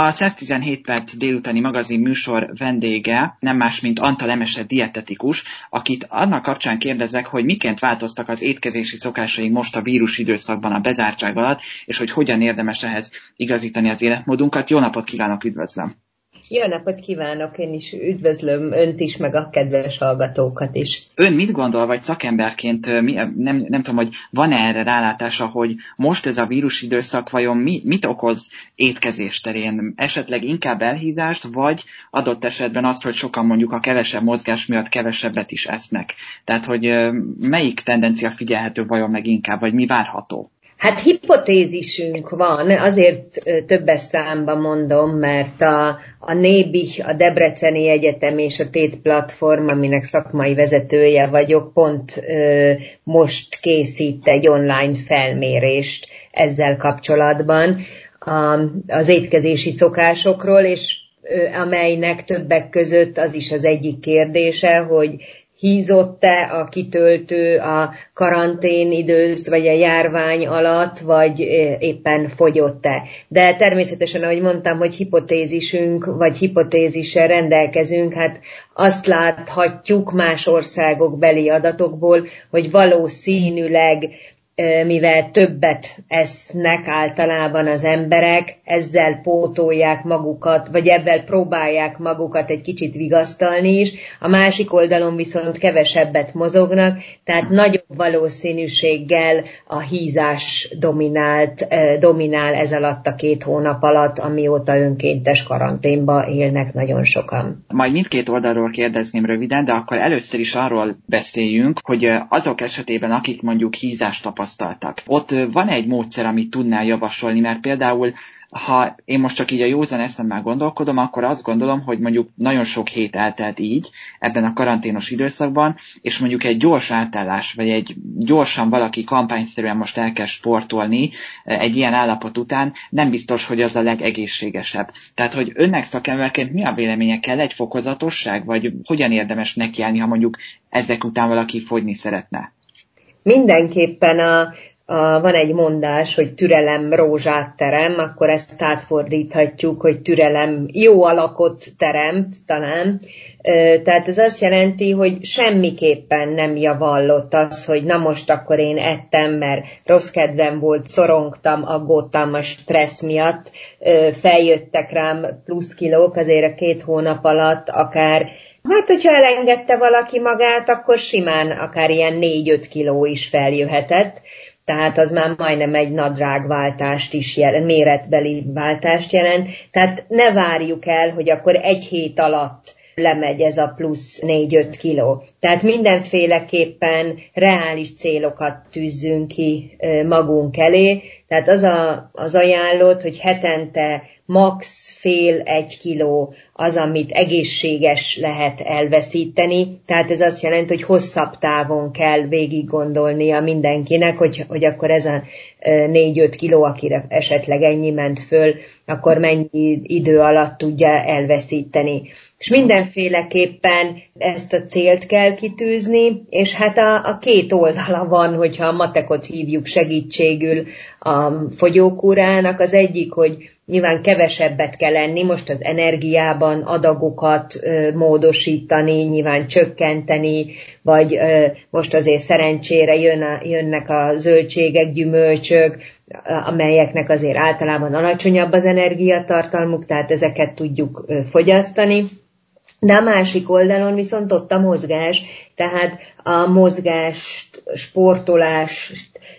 A 117 perc délutáni magazin műsor vendége nem más, mint Antal Emese dietetikus, akit annak kapcsán kérdezek, hogy miként változtak az étkezési szokásaink most a vírus időszakban a bezártság alatt, és hogy hogyan érdemes ehhez igazítani az életmódunkat. Jó napot kívánok, üdvözlöm! Jó napot kívánok, én is üdvözlöm önt is, meg a kedves hallgatókat is. Ön mit gondol, vagy szakemberként, mi, nem, nem tudom, hogy van-e erre rálátása, hogy most ez a vírus időszak vajon mi, mit okoz étkezés terén? Esetleg inkább elhízást, vagy adott esetben azt, hogy sokan mondjuk a kevesebb mozgás miatt kevesebbet is esznek? Tehát, hogy melyik tendencia figyelhető vajon meg inkább, vagy mi várható? Hát hipotézisünk van, azért többes számban mondom, mert a, a Nébih, a Debreceni Egyetem és a Tét Platform, aminek szakmai vezetője vagyok, pont ö, most készít egy online felmérést ezzel kapcsolatban a, az étkezési szokásokról, és amelynek többek között az is az egyik kérdése, hogy hízott-e a kitöltő a karantén idősz, vagy a járvány alatt, vagy éppen fogyott-e. De természetesen, ahogy mondtam, hogy hipotézisünk, vagy hipotézissel rendelkezünk, hát azt láthatjuk más országok beli adatokból, hogy valószínűleg mivel többet esznek általában az emberek, ezzel pótolják magukat, vagy ebben próbálják magukat egy kicsit vigasztalni is, a másik oldalon viszont kevesebbet mozognak, tehát nagyobb valószínűséggel a hízás dominált, dominál ez alatt a két hónap alatt, amióta önkéntes karanténba élnek nagyon sokan. Majd mindkét oldalról kérdezném röviden, de akkor először is arról beszéljünk, hogy azok esetében, akik mondjuk hízást tapasztalnak, tapasztaltak. Ott van egy módszer, amit tudnál javasolni, mert például ha én most csak így a józan eszemmel gondolkodom, akkor azt gondolom, hogy mondjuk nagyon sok hét eltelt így, ebben a karanténos időszakban, és mondjuk egy gyors átállás, vagy egy gyorsan valaki kampányszerűen most elkezd sportolni egy ilyen állapot után, nem biztos, hogy az a legegészségesebb. Tehát, hogy önnek szakemberként mi a véleménye kell egy fokozatosság, vagy hogyan érdemes nekiállni, ha mondjuk ezek után valaki fogyni szeretne? Mindenképpen a, a, van egy mondás, hogy türelem rózsát terem, akkor ezt átfordíthatjuk, hogy türelem jó alakot teremt talán. Tehát ez azt jelenti, hogy semmiképpen nem javallott az, hogy na most akkor én ettem, mert rossz kedvem volt, szorongtam, aggódtam a stressz miatt, feljöttek rám plusz kilók azért a két hónap alatt, akár Hát, hogyha elengedte valaki magát, akkor simán akár ilyen 4-5 kiló is feljöhetett, tehát az már majdnem egy nadrágváltást is jelent, méretbeli váltást jelent. Tehát ne várjuk el, hogy akkor egy hét alatt lemegy ez a plusz 4-5 kiló. Tehát mindenféleképpen reális célokat tűzzünk ki magunk elé. Tehát az a, az ajánlott, hogy hetente max fél egy kiló az, amit egészséges lehet elveszíteni. Tehát ez azt jelenti, hogy hosszabb távon kell végig gondolnia mindenkinek, hogy, hogy akkor ez a 4-5 kiló, akire esetleg ennyi ment föl, akkor mennyi idő alatt tudja elveszíteni. És mindenféleképpen ezt a célt kell kitűzni, és hát a, a két oldala van, hogyha a matekot hívjuk segítségül a fogyókúrának. Az egyik, hogy Nyilván kevesebbet kell enni, most az energiában adagokat ö, módosítani, nyilván csökkenteni, vagy ö, most azért szerencsére jön a, jönnek a zöldségek, gyümölcsök, amelyeknek azért általában alacsonyabb az energiatartalmuk, tehát ezeket tudjuk fogyasztani. De a másik oldalon viszont ott a mozgás, tehát a mozgás, sportolás,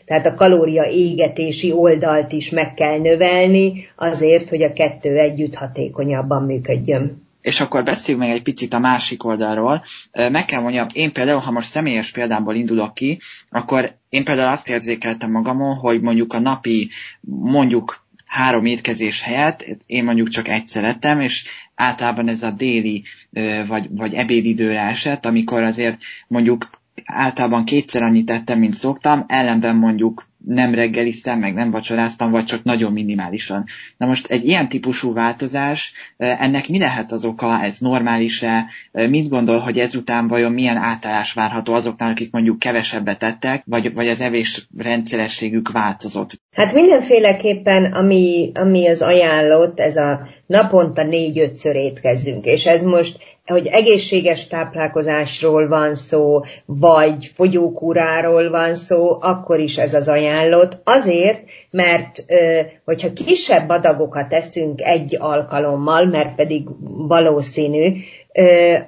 tehát a kalória égetési oldalt is meg kell növelni azért, hogy a kettő együtt hatékonyabban működjön. És akkor beszéljünk meg egy picit a másik oldalról. Meg kell mondjam, én például, ha most személyes példámból indulok ki, akkor én például azt érzékeltem magamon, hogy mondjuk a napi, mondjuk három étkezés helyett én mondjuk csak egyszer ettem, és általában ez a déli vagy, vagy ebédidőre esett, amikor azért mondjuk általában kétszer annyit ettem, mint szoktam, ellenben mondjuk nem reggeliztem, meg nem vacsoráztam, vagy csak nagyon minimálisan. Na most egy ilyen típusú változás, ennek mi lehet az oka, ez normális-e, mit gondol, hogy ezután vajon milyen átállás várható azoknál, akik mondjuk kevesebbet tettek, vagy, vagy az evés rendszerességük változott? Hát mindenféleképpen, ami, ami az ajánlott, ez a naponta négy-ötször étkezzünk, és ez most hogy egészséges táplálkozásról van szó, vagy fogyókúráról van szó, akkor is ez az ajánlott. Azért, mert hogyha kisebb adagokat eszünk egy alkalommal, mert pedig valószínű,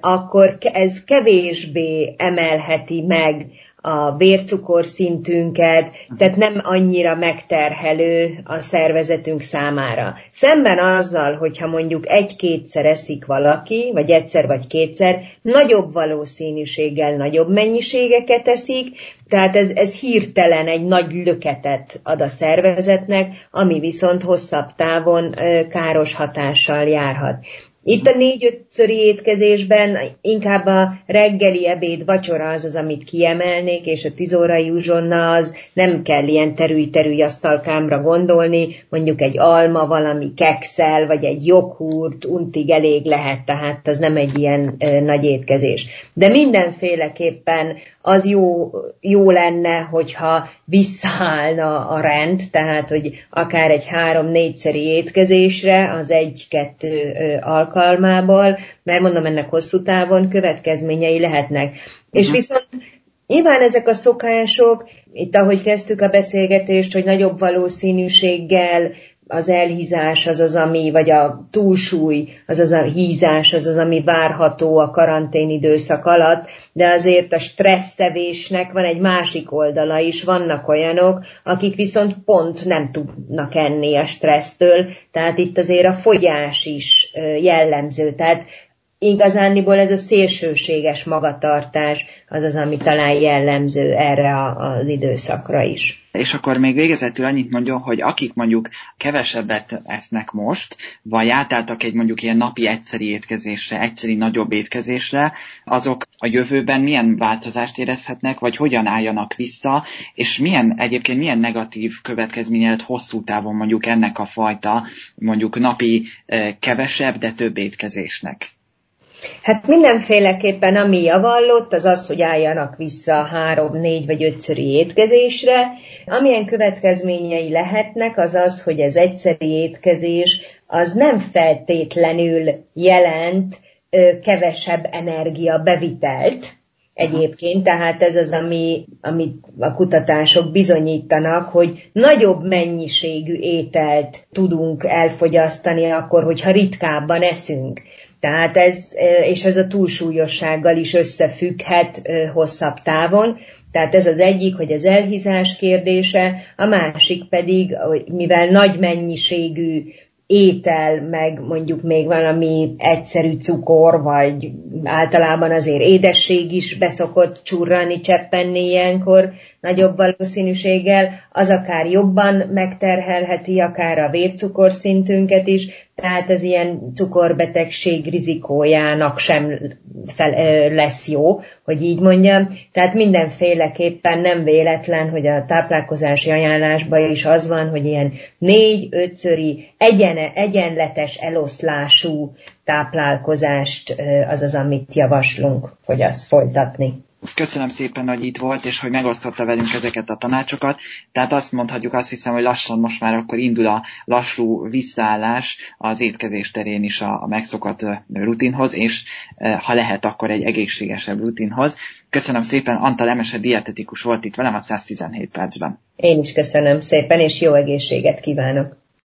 akkor ez kevésbé emelheti meg a vércukorszintünket, tehát nem annyira megterhelő a szervezetünk számára. Szemben azzal, hogyha mondjuk egy-kétszer eszik valaki, vagy egyszer vagy kétszer, nagyobb valószínűséggel nagyobb mennyiségeket eszik, tehát ez, ez hirtelen egy nagy löketet ad a szervezetnek, ami viszont hosszabb távon káros hatással járhat. Itt a négy-ötszöri étkezésben inkább a reggeli, ebéd, vacsora az az, amit kiemelnék, és a tizórai uzsonna az nem kell ilyen terüly-terüly asztalkámra gondolni, mondjuk egy alma, valami kekszel, vagy egy joghurt, untig elég lehet, tehát az nem egy ilyen ö, nagy étkezés. De mindenféleképpen az jó, jó lenne, hogyha visszaállna a rend, tehát hogy akár egy három-négyszeri étkezésre az egy-kettő alkalmából, mert mondom, ennek hosszú távon következményei lehetnek. Uh-huh. És mhm. viszont nyilván ezek a szokások, itt ahogy kezdtük a beszélgetést, hogy nagyobb valószínűséggel az elhízás az az, ami, vagy a túlsúly, az az a hízás, az az, ami várható a karantén időszak alatt, de azért a stresszevésnek van egy másik oldala is, vannak olyanok, akik viszont pont nem tudnak enni a stressztől, tehát itt azért a fogyás is jellemző, tehát igazániból ez a szélsőséges magatartás az az, ami talán jellemző erre az időszakra is. És akkor még végezetül annyit mondjon, hogy akik mondjuk kevesebbet esznek most, vagy átálltak egy mondjuk ilyen napi egyszeri étkezésre, egyszeri nagyobb étkezésre, azok a jövőben milyen változást érezhetnek, vagy hogyan álljanak vissza, és milyen egyébként milyen negatív következménye hosszú távon mondjuk ennek a fajta mondjuk napi eh, kevesebb, de több étkezésnek. Hát mindenféleképpen ami javallott, az az, hogy álljanak vissza három, négy vagy ötszöri étkezésre. Amilyen következményei lehetnek, az az, hogy ez egyszeri étkezés az nem feltétlenül jelent ö, kevesebb energia bevitelt, egyébként, tehát ez az, ami, ami a kutatások bizonyítanak, hogy nagyobb mennyiségű ételt tudunk elfogyasztani akkor, hogyha ritkábban eszünk. Tehát ez, és ez a túlsúlyossággal is összefügghet hosszabb távon. Tehát ez az egyik, hogy az elhízás kérdése, a másik pedig, hogy mivel nagy mennyiségű étel, meg mondjuk még valami egyszerű cukor, vagy általában azért édesség is beszokott csurrani, cseppenni ilyenkor nagyobb valószínűséggel, az akár jobban megterhelheti akár a vércukorszintünket is, tehát ez ilyen cukorbetegség rizikójának sem fel, lesz jó, hogy így mondjam. Tehát mindenféleképpen nem véletlen, hogy a táplálkozási ajánlásban is az van, hogy ilyen négy-ötszöri egyene, egyenletes eloszlású táplálkozást az az, amit javaslunk, hogy azt folytatni. Köszönöm szépen, hogy itt volt, és hogy megosztotta velünk ezeket a tanácsokat. Tehát azt mondhatjuk, azt hiszem, hogy lassan most már akkor indul a lassú visszaállás az étkezés terén is a, a megszokott rutinhoz, és ha lehet, akkor egy egészségesebb rutinhoz. Köszönöm szépen, Antal Emese dietetikus volt itt velem a 117 percben. Én is köszönöm szépen, és jó egészséget kívánok!